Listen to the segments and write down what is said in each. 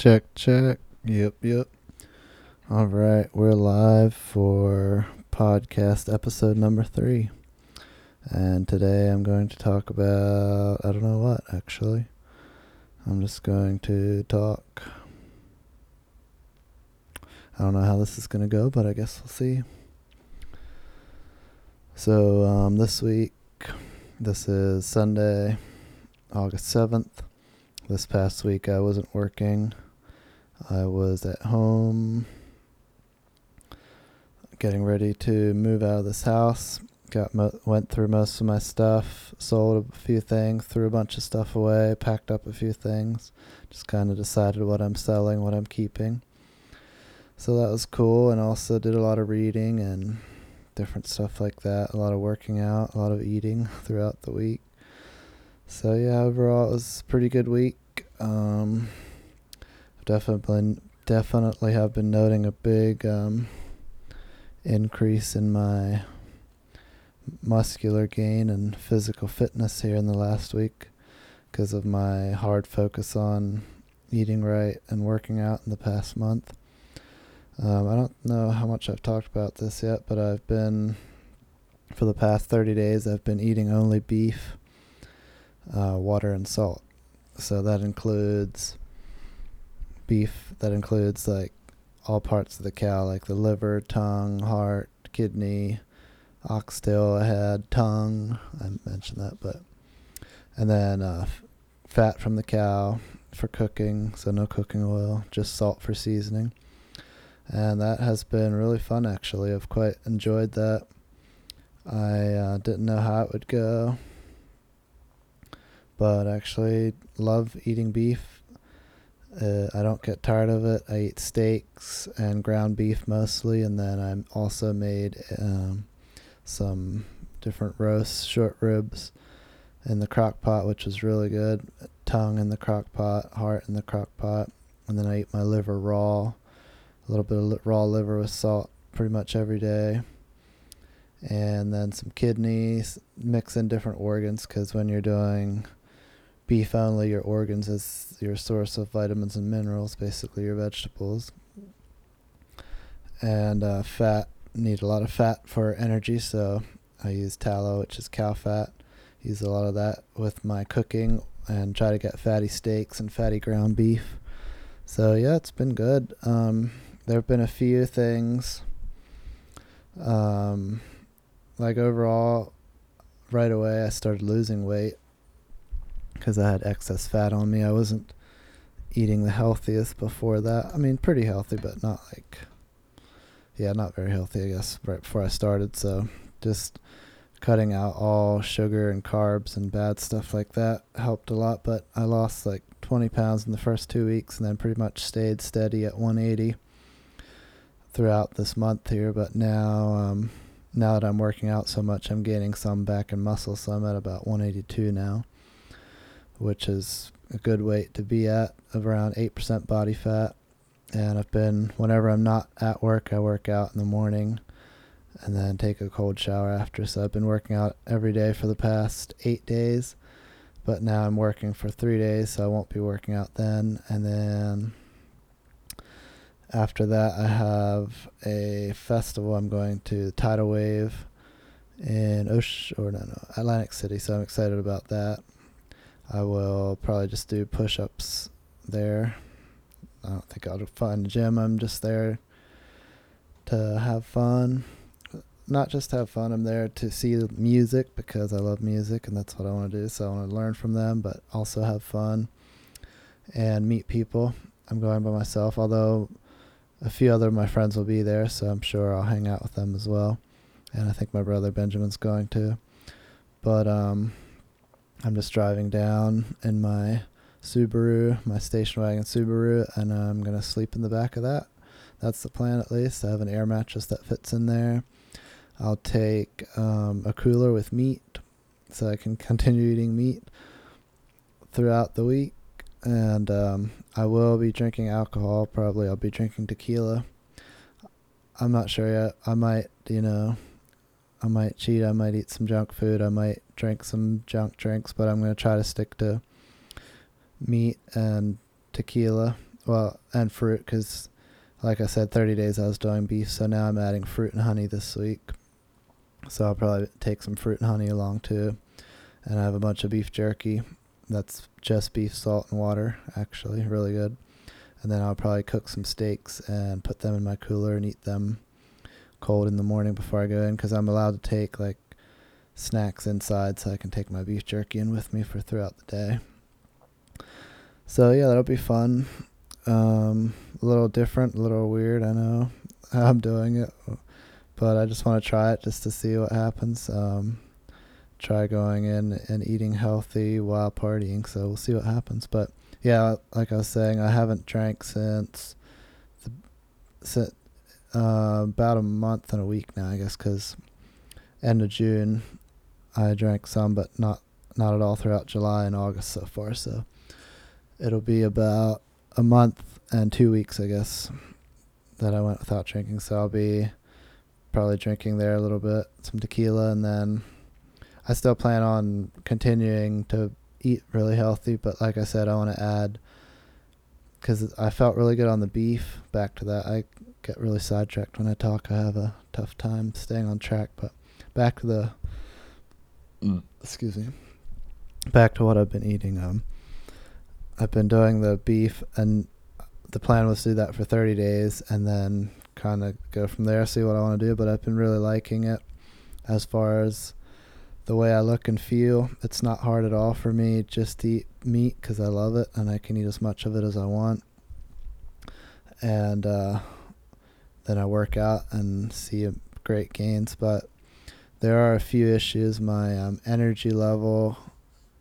Check, check. Yep, yep. All right, we're live for podcast episode number three. And today I'm going to talk about, I don't know what actually. I'm just going to talk. I don't know how this is going to go, but I guess we'll see. So, um, this week, this is Sunday, August 7th. This past week I wasn't working. I was at home getting ready to move out of this house. Got mo- went through most of my stuff, sold a few things, threw a bunch of stuff away, packed up a few things. Just kind of decided what I'm selling, what I'm keeping. So that was cool and also did a lot of reading and different stuff like that. A lot of working out, a lot of eating throughout the week. So yeah, overall it was a pretty good week. Um, definitely definitely have been noting a big um, increase in my muscular gain and physical fitness here in the last week because of my hard focus on eating right and working out in the past month. Um, I don't know how much I've talked about this yet, but I've been, for the past 30 days, I've been eating only beef, uh, water, and salt. So that includes beef, that includes like all parts of the cow, like the liver, tongue, heart, kidney, oxtail, head, tongue. I mentioned that, but and then uh, fat from the cow for cooking, so no cooking oil, just salt for seasoning. And that has been really fun, actually. I've quite enjoyed that. I uh, didn't know how it would go, but actually love eating beef. Uh, I don't get tired of it. I eat steaks and ground beef mostly, and then I also made um, some different roasts, short ribs in the crock pot, which was really good. Tongue in the crock pot, heart in the crock pot, and then I eat my liver raw, a little bit of li- raw liver with salt pretty much every day. And then some kidneys, mix in different organs because when you're doing beef only, your organs as your source of vitamins and minerals, basically your vegetables. And uh, fat, need a lot of fat for energy, so I use tallow, which is cow fat. Use a lot of that with my cooking and try to get fatty steaks and fatty ground beef. So yeah, it's been good. Um, there have been a few things. Um, like overall, right away I started losing weight because I had excess fat on me. I wasn't eating the healthiest before that. I mean, pretty healthy, but not like, yeah, not very healthy, I guess, right before I started. So just cutting out all sugar and carbs and bad stuff like that helped a lot. But I lost like 20 pounds in the first two weeks and then pretty much stayed steady at 180 throughout this month here. But now, um, now that I'm working out so much, I'm gaining some back in muscle. So I'm at about 182 now which is a good weight to be at, of around 8% body fat. And I've been, whenever I'm not at work, I work out in the morning and then take a cold shower after. So I've been working out every day for the past eight days. But now I'm working for three days, so I won't be working out then. And then after that, I have a festival. I'm going to Tidal Wave in Osh or no, no, Atlantic City. So I'm excited about that. I will probably just do push ups there. I don't think I'll find a gym. I'm just there to have fun. Not just have fun, I'm there to see music because I love music and that's what I want to do. So I want to learn from them, but also have fun and meet people. I'm going by myself, although a few other of my friends will be there, so I'm sure I'll hang out with them as well. And I think my brother Benjamin's going to. But um I'm just driving down in my Subaru, my station wagon Subaru, and I'm going to sleep in the back of that. That's the plan at least. I have an air mattress that fits in there. I'll take um, a cooler with meat so I can continue eating meat throughout the week. And um, I will be drinking alcohol. Probably I'll be drinking tequila. I'm not sure yet. I might, you know, I might cheat. I might eat some junk food. I might drink some junk drinks, but I'm going to try to stick to meat and tequila well, and fruit because, like I said, 30 days I was doing beef, so now I'm adding fruit and honey this week. So I'll probably take some fruit and honey along too, and I have a bunch of beef jerky. That's just beef, salt, and water. Actually, really good. And then I'll probably cook some steaks and put them in my cooler and eat them cold in the morning before I go in because I'm allowed to take like snacks inside so I can take my beef jerky in with me for throughout the day. So yeah, that'll be fun. Um, a little different, a little weird. I know how I'm doing it, but I just want to try it just to see what happens. Um, try going in and eating healthy while partying. So we'll see what happens. But yeah, like I was saying, I haven't drank since the since, uh, about a month and a week now, I guess, because end of June I drank some, but not not at all throughout July and August so far. So it'll be about a month and two weeks, I guess, that I went without drinking. So I'll be probably drinking there a little bit, some tequila, and then I still plan on continuing to eat really healthy. But like I said, I want to add because I felt really good on the beef. Back to that, I get really sidetracked when I talk. I have a tough time staying on track. But back to the mm. excuse me, back to what I've been eating. Um, I've been doing the beef, and the plan was to do that for 30 days, and then kind of go from there, see what I want to do. But I've been really liking it as far as the way I look and feel. It's not hard at all for me just to eat meat because I love it and I can eat as much of it as I want. And uh, then I work out and see great gains. But there are a few issues. My um, energy level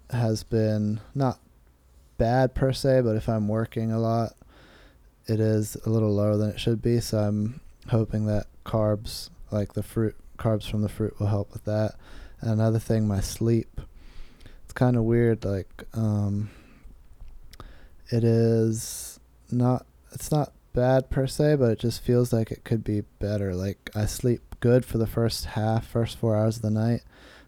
has been not bad per se, but if I'm working a lot, it is a little lower than it should be. So I'm hoping that carbs, like the fruit, carbs from the fruit, will help with that another thing, my sleep. It's kind of weird. Like, um, it is not. It's not bad per se, but it just feels like it could be better. Like I sleep good for the first half, first four hours of the night.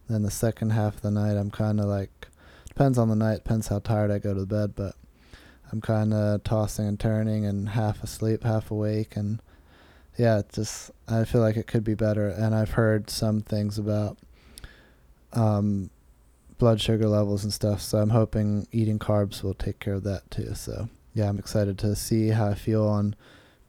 Then the second half of the night, I'm kind of like depends on the night, depends how tired I go to bed, but I'm kind of tossing and turning and half asleep, half awake, and yeah, it just I feel like it could be better. And I've heard some things about um, blood sugar levels and stuff. So I'm hoping eating carbs will take care of that too. So yeah, I'm excited to see how I feel on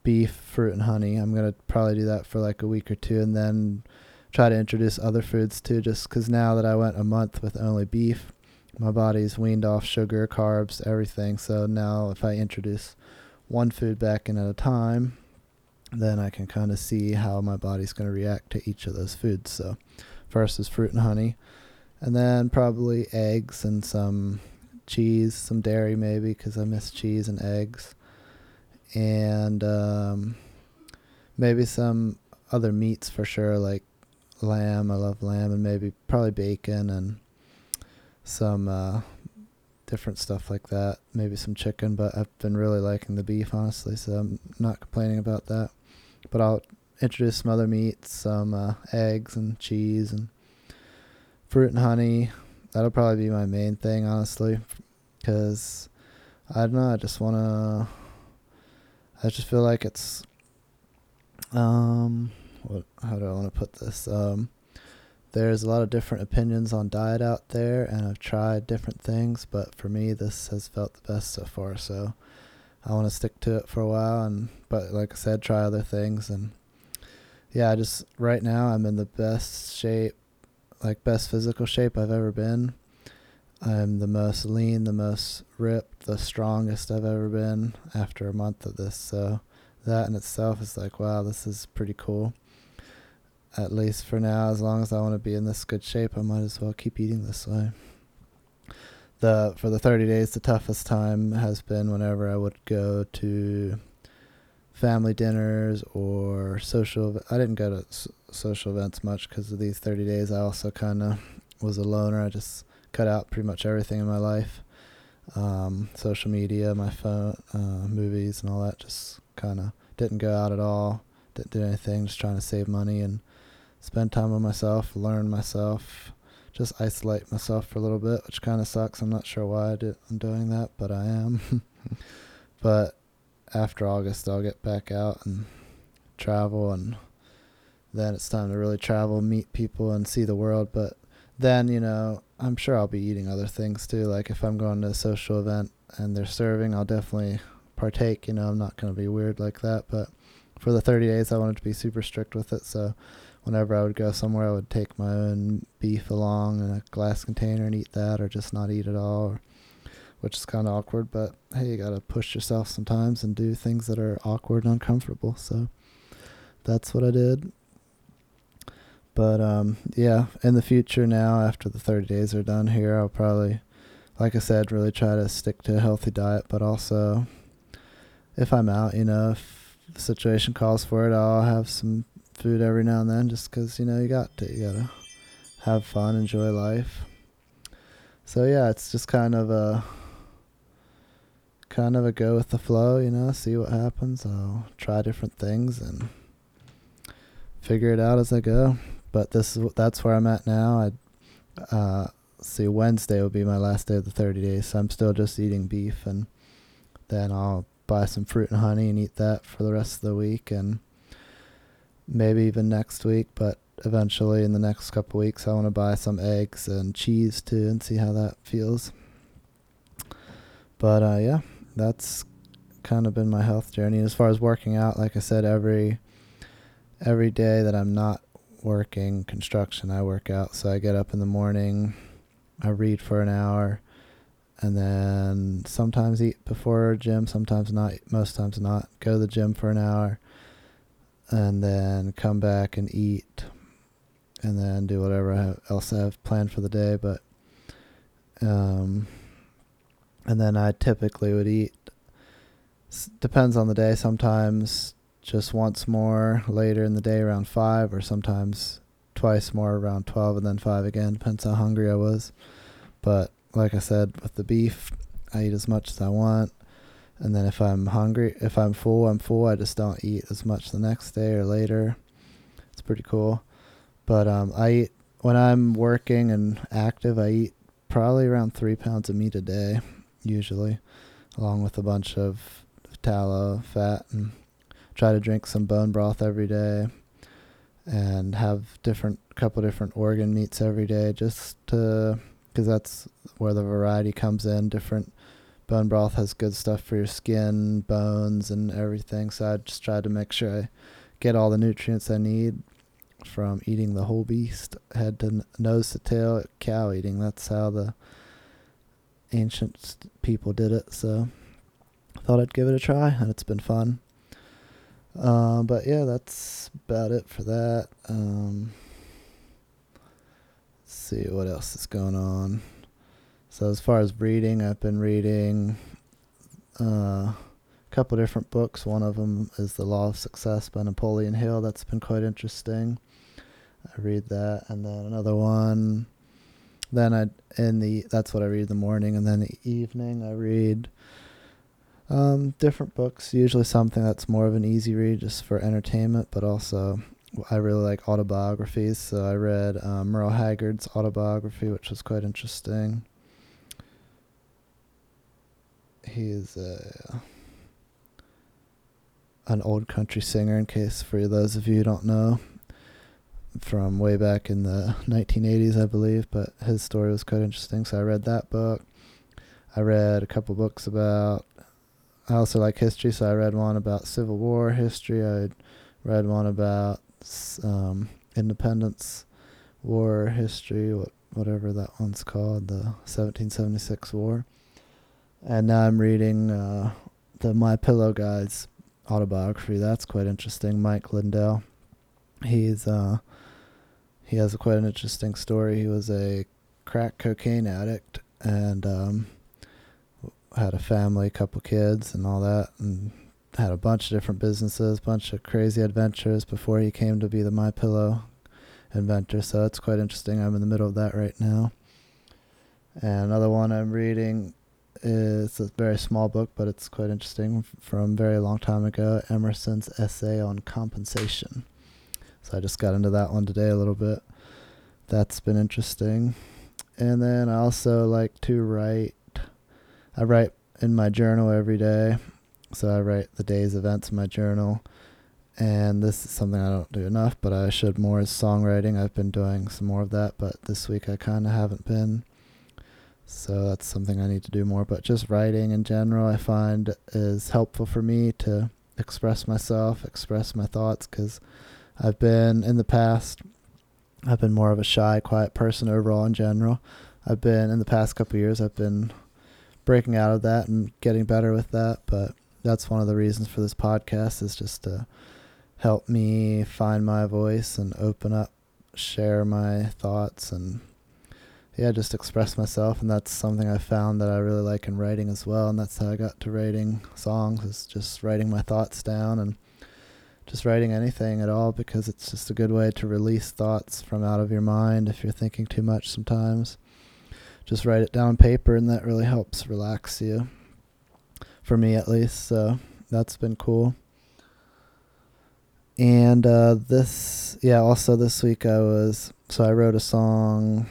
beef, fruit, and honey. I'm gonna probably do that for like a week or two, and then try to introduce other foods too. Just because now that I went a month with only beef, my body's weaned off sugar, carbs, everything. So now if I introduce one food back in at a time, then I can kind of see how my body's going to react to each of those foods. So is fruit and honey and then probably eggs and some cheese, some dairy maybe because I miss cheese and eggs, and um, maybe some other meats for sure like lamb. I love lamb and maybe probably bacon and some uh, different stuff like that. Maybe some chicken, but I've been really liking the beef honestly, so I'm not complaining about that. But I'll introduce some other meats, some uh, eggs and cheese and fruit and honey. That'll probably be my main thing, honestly, because I don't know. I just want to. I just feel like it's. Um, what? How do I want to put this? Um, there's a lot of different opinions on diet out there, and I've tried different things, but for me, this has felt the best so far. So, I want to stick to it for a while, and but like I said, try other things, and yeah, I just right now I'm in the best shape like best physical shape I've ever been. I'm the most lean, the most ripped, the strongest I've ever been after a month of this. So that in itself is like, wow, this is pretty cool. At least for now, as long as I want to be in this good shape, I might as well keep eating this way. The for the 30 days, the toughest time has been whenever I would go to family dinners or social. I didn't go to social events much because of these 30 days. I also kind of was a loner. I just cut out pretty much everything in my life. Um, social media, my phone, uh, movies, and all that. Just kind of didn't go out at all. Didn't do anything. Just trying to save money and spend time with myself, learn myself, just isolate myself for a little bit, which kind of sucks. I'm not sure why I did, I'm doing that, but I am. but after August I'll get back out and travel and then it's time to really travel, meet people and see the world, but then, you know, I'm sure I'll be eating other things too. Like if I'm going to a social event and they're serving, I'll definitely partake, you know, I'm not going to be weird like that, but for the 30 days I wanted to be super strict with it, so whenever I would go somewhere, I would take my own beef along in a glass container and eat that, or just not eat at all, or, which is kind of awkward. But hey, you gotta push yourself sometimes and do things that are awkward and uncomfortable. So that's what I did. But um, yeah, in the future now, after the 30 days are done here, I'll probably, like I said, really try to stick to a healthy diet. But also, if I'm out, you know, if the situation calls for it, I'll have some food every now and then just because, you know, you got to. You got to have fun, enjoy life. So, yeah, it's just kind of a. Kind of a go with the flow, you know, see what happens. I'll try different things and figure it out as I go. But this is that's where I'm at now. I uh, see Wednesday will be my last day of the 30 days, so I'm still just eating beef, and then I'll buy some fruit and honey and eat that for the rest of the week, and maybe even next week, but eventually in the next couple weeks, I want to buy some eggs and cheese too and see how that feels. But uh, yeah, that's kind of been my health journey. As far as working out, like I said, every every day that I'm not working construction, I work out. So I get up in the morning, I read for an hour, and then sometimes eat before gym, sometimes not, most times not. Go to the gym for an hour, and then come back and eat and then do whatever else I have planned for the day. But um, and then I typically would eat. Depends on the day. Sometimes just once more later in the day around five, or sometimes twice more around twelve, and then five again. Depends how hungry I was. But like I said, with the beef, I eat as much as I want and then if I'm hungry, if I'm full, I'm full. I just don't eat as much the next day or later. It's pretty cool. But um, I eat when I'm working and active. I eat probably around three pounds of meat a day, usually, along with a bunch of tallow, fat, and try to drink some bone broth every day, and have different couple different organ meats every day, just to because that's where the variety comes in. Different bone broth has good stuff for your skin, bones, and everything. So I just try to make sure I get all the nutrients I need from eating the whole beast, head to nose to tail, cow eating. That's how the ancient people did it. So I thought I'd give it a try, and it's been fun. Uh, but yeah, that's about it for that. Um, let's see what else is going on. So as far as reading, I've been reading uh, a couple different books. One of them is The Law of Success by Napoleon Hill. That's been quite interesting. I read that, and then another one. Then I in the that's what I read in the morning, and then the evening I read um, different books. Usually something that's more of an easy read, just for entertainment, but also I really like autobiographies. So I read um, Merle Haggard's autobiography, which was quite interesting he's a an old country singer in case for those of you who don't know from way back in the 1980s I believe but his story was quite interesting so I read that book I read a couple books about I also like history so I read one about Civil War history I read one about um, Independence War history what whatever that one's called the 1776 war and now I'm reading uh, the My Pillow guy's autobiography. That's quite interesting. Mike Lindell. He's uh, he has quite an interesting story. He was a crack cocaine addict and um, had a family, a couple kids, and all that, and had a bunch of different businesses, bunch of crazy adventures before he came to be the My Pillow inventor. So it's quite interesting. I'm in the middle of that right now. And another one I'm reading it's a very small book, but it's quite interesting from very long time ago. Emerson's essay on compensation. So I just got into that one today a little bit. That's been interesting. And then I also like to write. I write in my journal every day So I write the day's events in my journal. And this is something I don't do enough, but I should more is songwriting. I've been doing some more of that, but this week I kind of haven't been. So that's something I need to do more. But just writing in general, I find is helpful for me to express myself, express my thoughts, because I've been in the past, I've been more of a shy, quiet person overall in general. I've been in the past couple years, I've been breaking out of that and getting better with that. But that's one of the reasons for this podcast is just to help me find my voice and open up, share my thoughts, and yeah, just express myself. And that's something I found that I really like in writing as well. And that's how I got to writing songs is just writing my thoughts down and just writing anything at all because it's just a good way to release thoughts from out of your mind if you're thinking too much sometimes. Just write it down on paper and that really helps relax you. For me at least, so that's been cool. And uh, this, yeah, also this week I was, so I wrote a song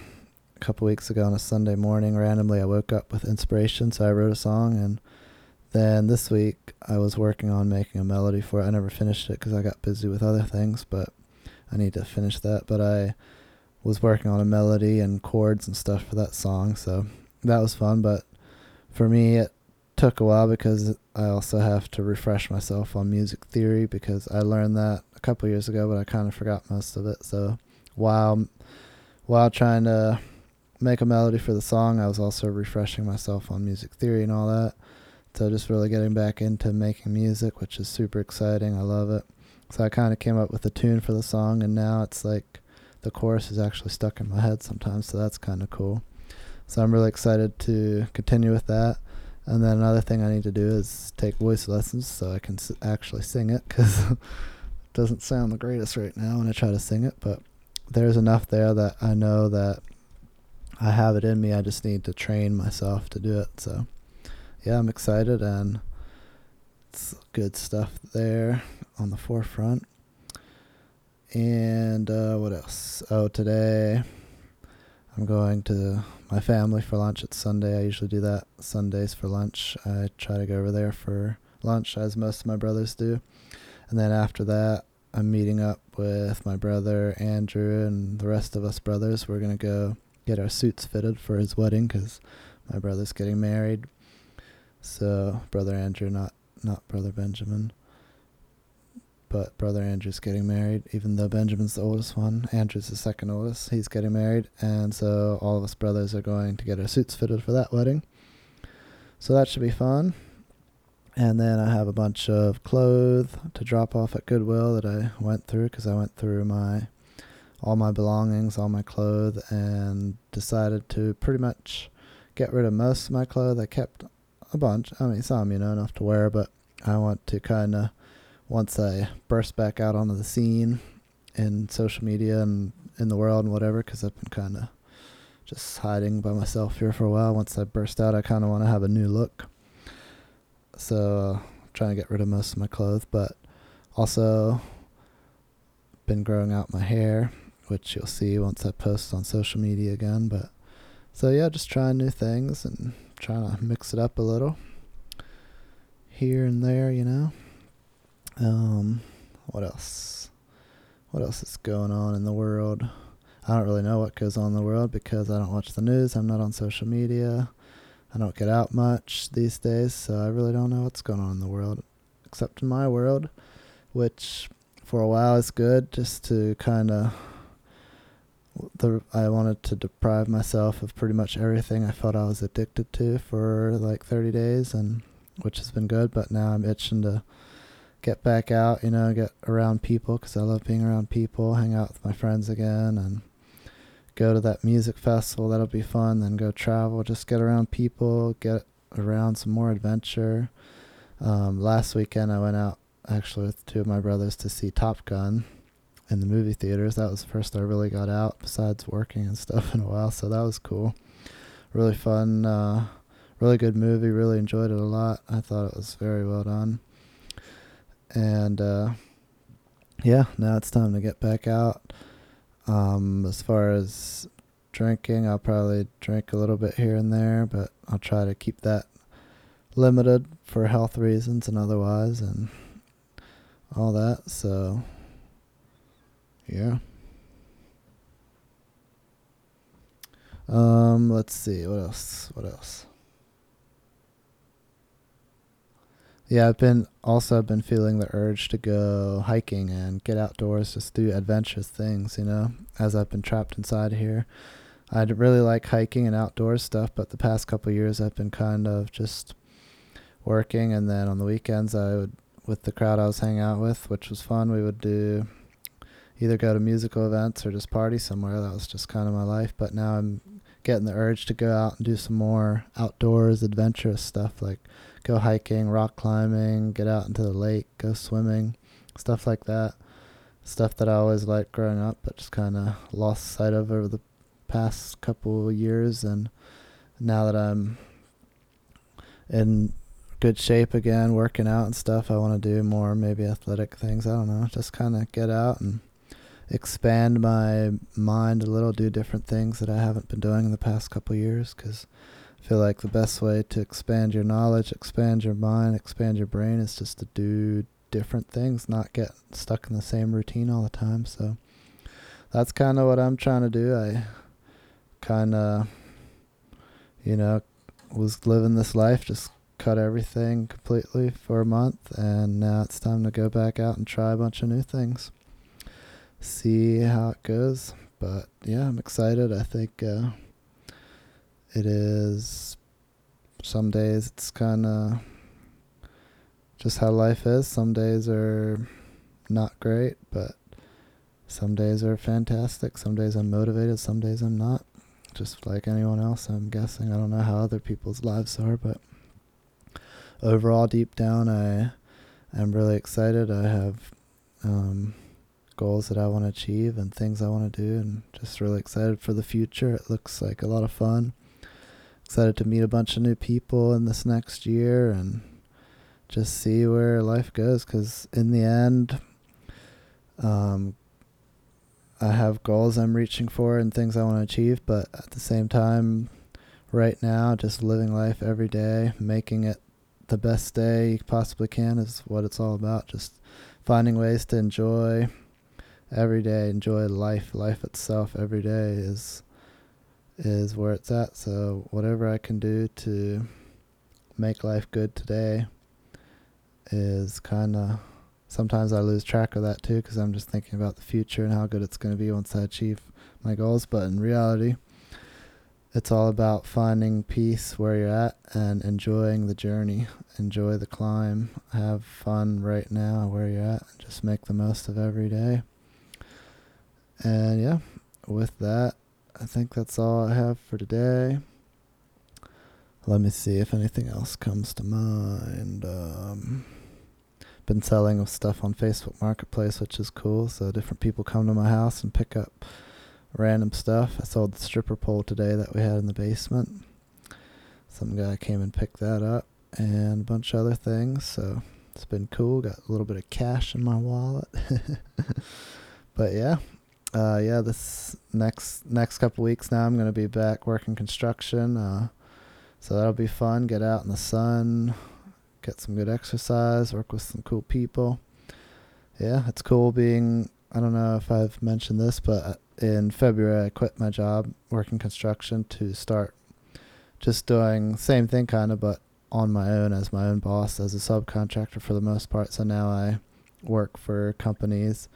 a couple weeks ago on a Sunday morning. Randomly, I woke up with inspiration, so I wrote a song and then this week I was working on making a melody for it. I never finished it because I got busy with other things, but I need to finish that. But I was working on a melody and chords and stuff for that song, so that was fun. But for me, it took a while because I also have to refresh myself on music theory because I learned that a couple years ago, but I kind of forgot most of it. So while while trying to make a melody for the song, I was also refreshing myself on music theory and all that. So just really getting back into making music, which is super exciting. I love it. So I kind of came up with a tune for the song, and now it's like the chorus is actually stuck in my head sometimes. So that's kind of cool. So I'm really excited to continue with that. And then another thing I need to do is take voice lessons so I can s- actually sing it because it doesn't sound the greatest right now when I try to sing it. But there's enough there that I know that I have it in me. I just need to train myself to do it. So yeah, I'm excited and it's good stuff there on the forefront. And uh, what else? Oh, today I'm going to my family for lunch. It's Sunday. I usually do that Sundays for lunch. I try to go over there for lunch, as most of my brothers do. And then after that, I'm meeting up with my brother Andrew and the rest of us brothers. We're going to go get our suits fitted for his wedding because my brother's getting married. So brother Andrew, not not brother Benjamin, but brother Andrew's getting married. Even though Benjamin's the oldest one, Andrew's the second oldest. He's getting married, and so all of us brothers are going to get our suits fitted for that wedding. So that should be fun. And then I have a bunch of clothes to drop off at Goodwill that I went through because I went through my all my belongings, all my clothes, and decided to pretty much get rid of most of my clothes. I kept a bunch. I mean, some, you know, enough to wear, but I want to kind of, once I burst back out onto the scene in social media and in the world and whatever, because I've been kind of just hiding by myself here for a while. Once I burst out, I kind of want to have a new look. So, uh, trying to get rid of most of my clothes, but also been growing out my hair, which you'll see once I post on social media again. But so yeah, just trying new things and trying to mix it up a little here and there, you know. Um, what else? What else is going on in the world? I don't really know what goes on in the world because I don't watch the news. I'm not on social media. I don't get out much these days, so I really don't know what's going on in the world, except in my world, which for a while is good just to kind of the I wanted to deprive myself of pretty much everything I felt I was addicted to for like 30 days and which has been good but now I'm itching to get back out you know get around people cuz I love being around people hang out with my friends again and go to that music festival that'll be fun then go travel just get around people get around some more adventure. Um, last weekend I went out actually with two of my brothers to see Top Gun in the movie theaters. That was the first I really got out besides working and stuff in a while. So that was cool. Really fun. Uh, really good movie. Really enjoyed it a lot. I thought it was very well done. And uh, yeah, now it's time to get back out. Um, as far as drinking, I'll probably drink a little bit here and there, but I'll try to keep that limited for health reasons and otherwise, and all that. So, yeah. Um, let's see what else. What else? Yeah, I've been also I've been feeling the urge to go hiking and get outdoors, just do adventurous things, you know, as I've been trapped inside here. I'd really like hiking and outdoor stuff, but the past couple years I've been kind of just working and then on the weekends I would with the crowd I was hanging out with, which was fun, we would do either go to musical events or just party somewhere. That was just kind of my life, but now I'm getting the urge to go out and do some more outdoors adventurous stuff like go hiking, rock climbing, get out into the lake, go swimming, stuff like that. Stuff that I always liked growing up, but just kind of lost sight of over the past couple of years. And now that I'm in good shape again, working out and stuff, I want to do more maybe athletic things. I don't know, just kind of get out and expand my mind a little, do different things that I haven't been doing in the past couple years because I feel like the best way to expand your knowledge, expand your mind, expand your brain is just to do different things, not get stuck in the same routine all the time. So that's kind of what I'm trying to do. I kind of, you know, was living this life, just cut everything completely for a month, and now it's time to go back out and try a bunch of new things. See how it goes. But yeah, I'm excited. I think. Uh, it is some days it's kind of just how life is. Some days are not great, but some days are fantastic. Some days I'm motivated, some days I'm not. Just like anyone else, I'm guessing. I don't know how other people's lives are, but overall, deep down, I am really excited. I have um, goals that I want to achieve and things I want to do, and just really excited for the future. It looks like a lot of fun excited to meet a bunch of new people in this next year and just see where life goes. Because in the end, um, I have goals I'm reaching for and things I want to achieve, but at the same time, right now, just living life every day, making it the best day you possibly can is what it's all about. Just finding ways to enjoy every day, enjoy life, life itself every day is is where it's at. So whatever I can do to make life good today is kind of sometimes I lose track of that too because I'm just thinking about the future and how good it's going to be once I achieve my goals. But in reality, it's all about finding peace where you're at and enjoying the journey. Enjoy the climb. Have fun right now where you're at. Just make the most of every day. And yeah, with that, I think that's all I have for today. Let me see if anything else comes to mind. Um, been selling stuff on Facebook Marketplace, which is cool. So different people come to my house and pick up random stuff. I sold the stripper pole today that we had in the basement. Some guy came and picked that up, and a bunch of other things. So it's been cool. Got a little bit of cash in my wallet. but yeah, uh, yeah, this next next couple weeks now, I'm gonna be back working construction. Uh, so that'll be fun. Get out in the sun, get some good exercise, work with some cool people. Yeah, it's cool being. I don't know if I've mentioned this, but uh, in February I quit my job working construction to start just doing same thing kind of, but on my own as my own boss as a subcontractor for the most part. So now I work for companies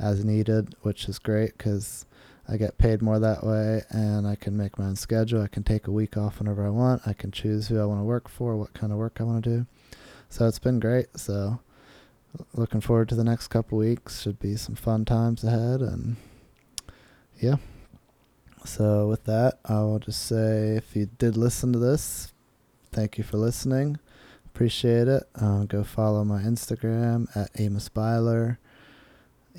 as needed, which is great because I get paid more that way and I can make my own schedule. I can take a week off whenever I want. I can choose who I want to work for, what kind of work I want to do. So it's been great. So looking forward to the next couple weeks. Should be some fun times ahead and yeah. So with that, I will just say if you did listen to this, thank you for listening. Appreciate it. Uh, go follow my Instagram at Amos Byler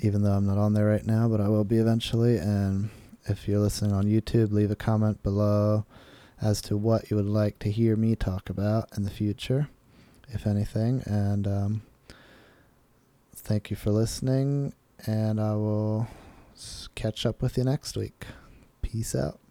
even though I'm not on there right now, but I will be eventually. And if you're listening on YouTube, leave a comment below as to what you would like to hear me talk about in the future, if anything. And um, thank you for listening, and I will catch up with you next week. Peace out.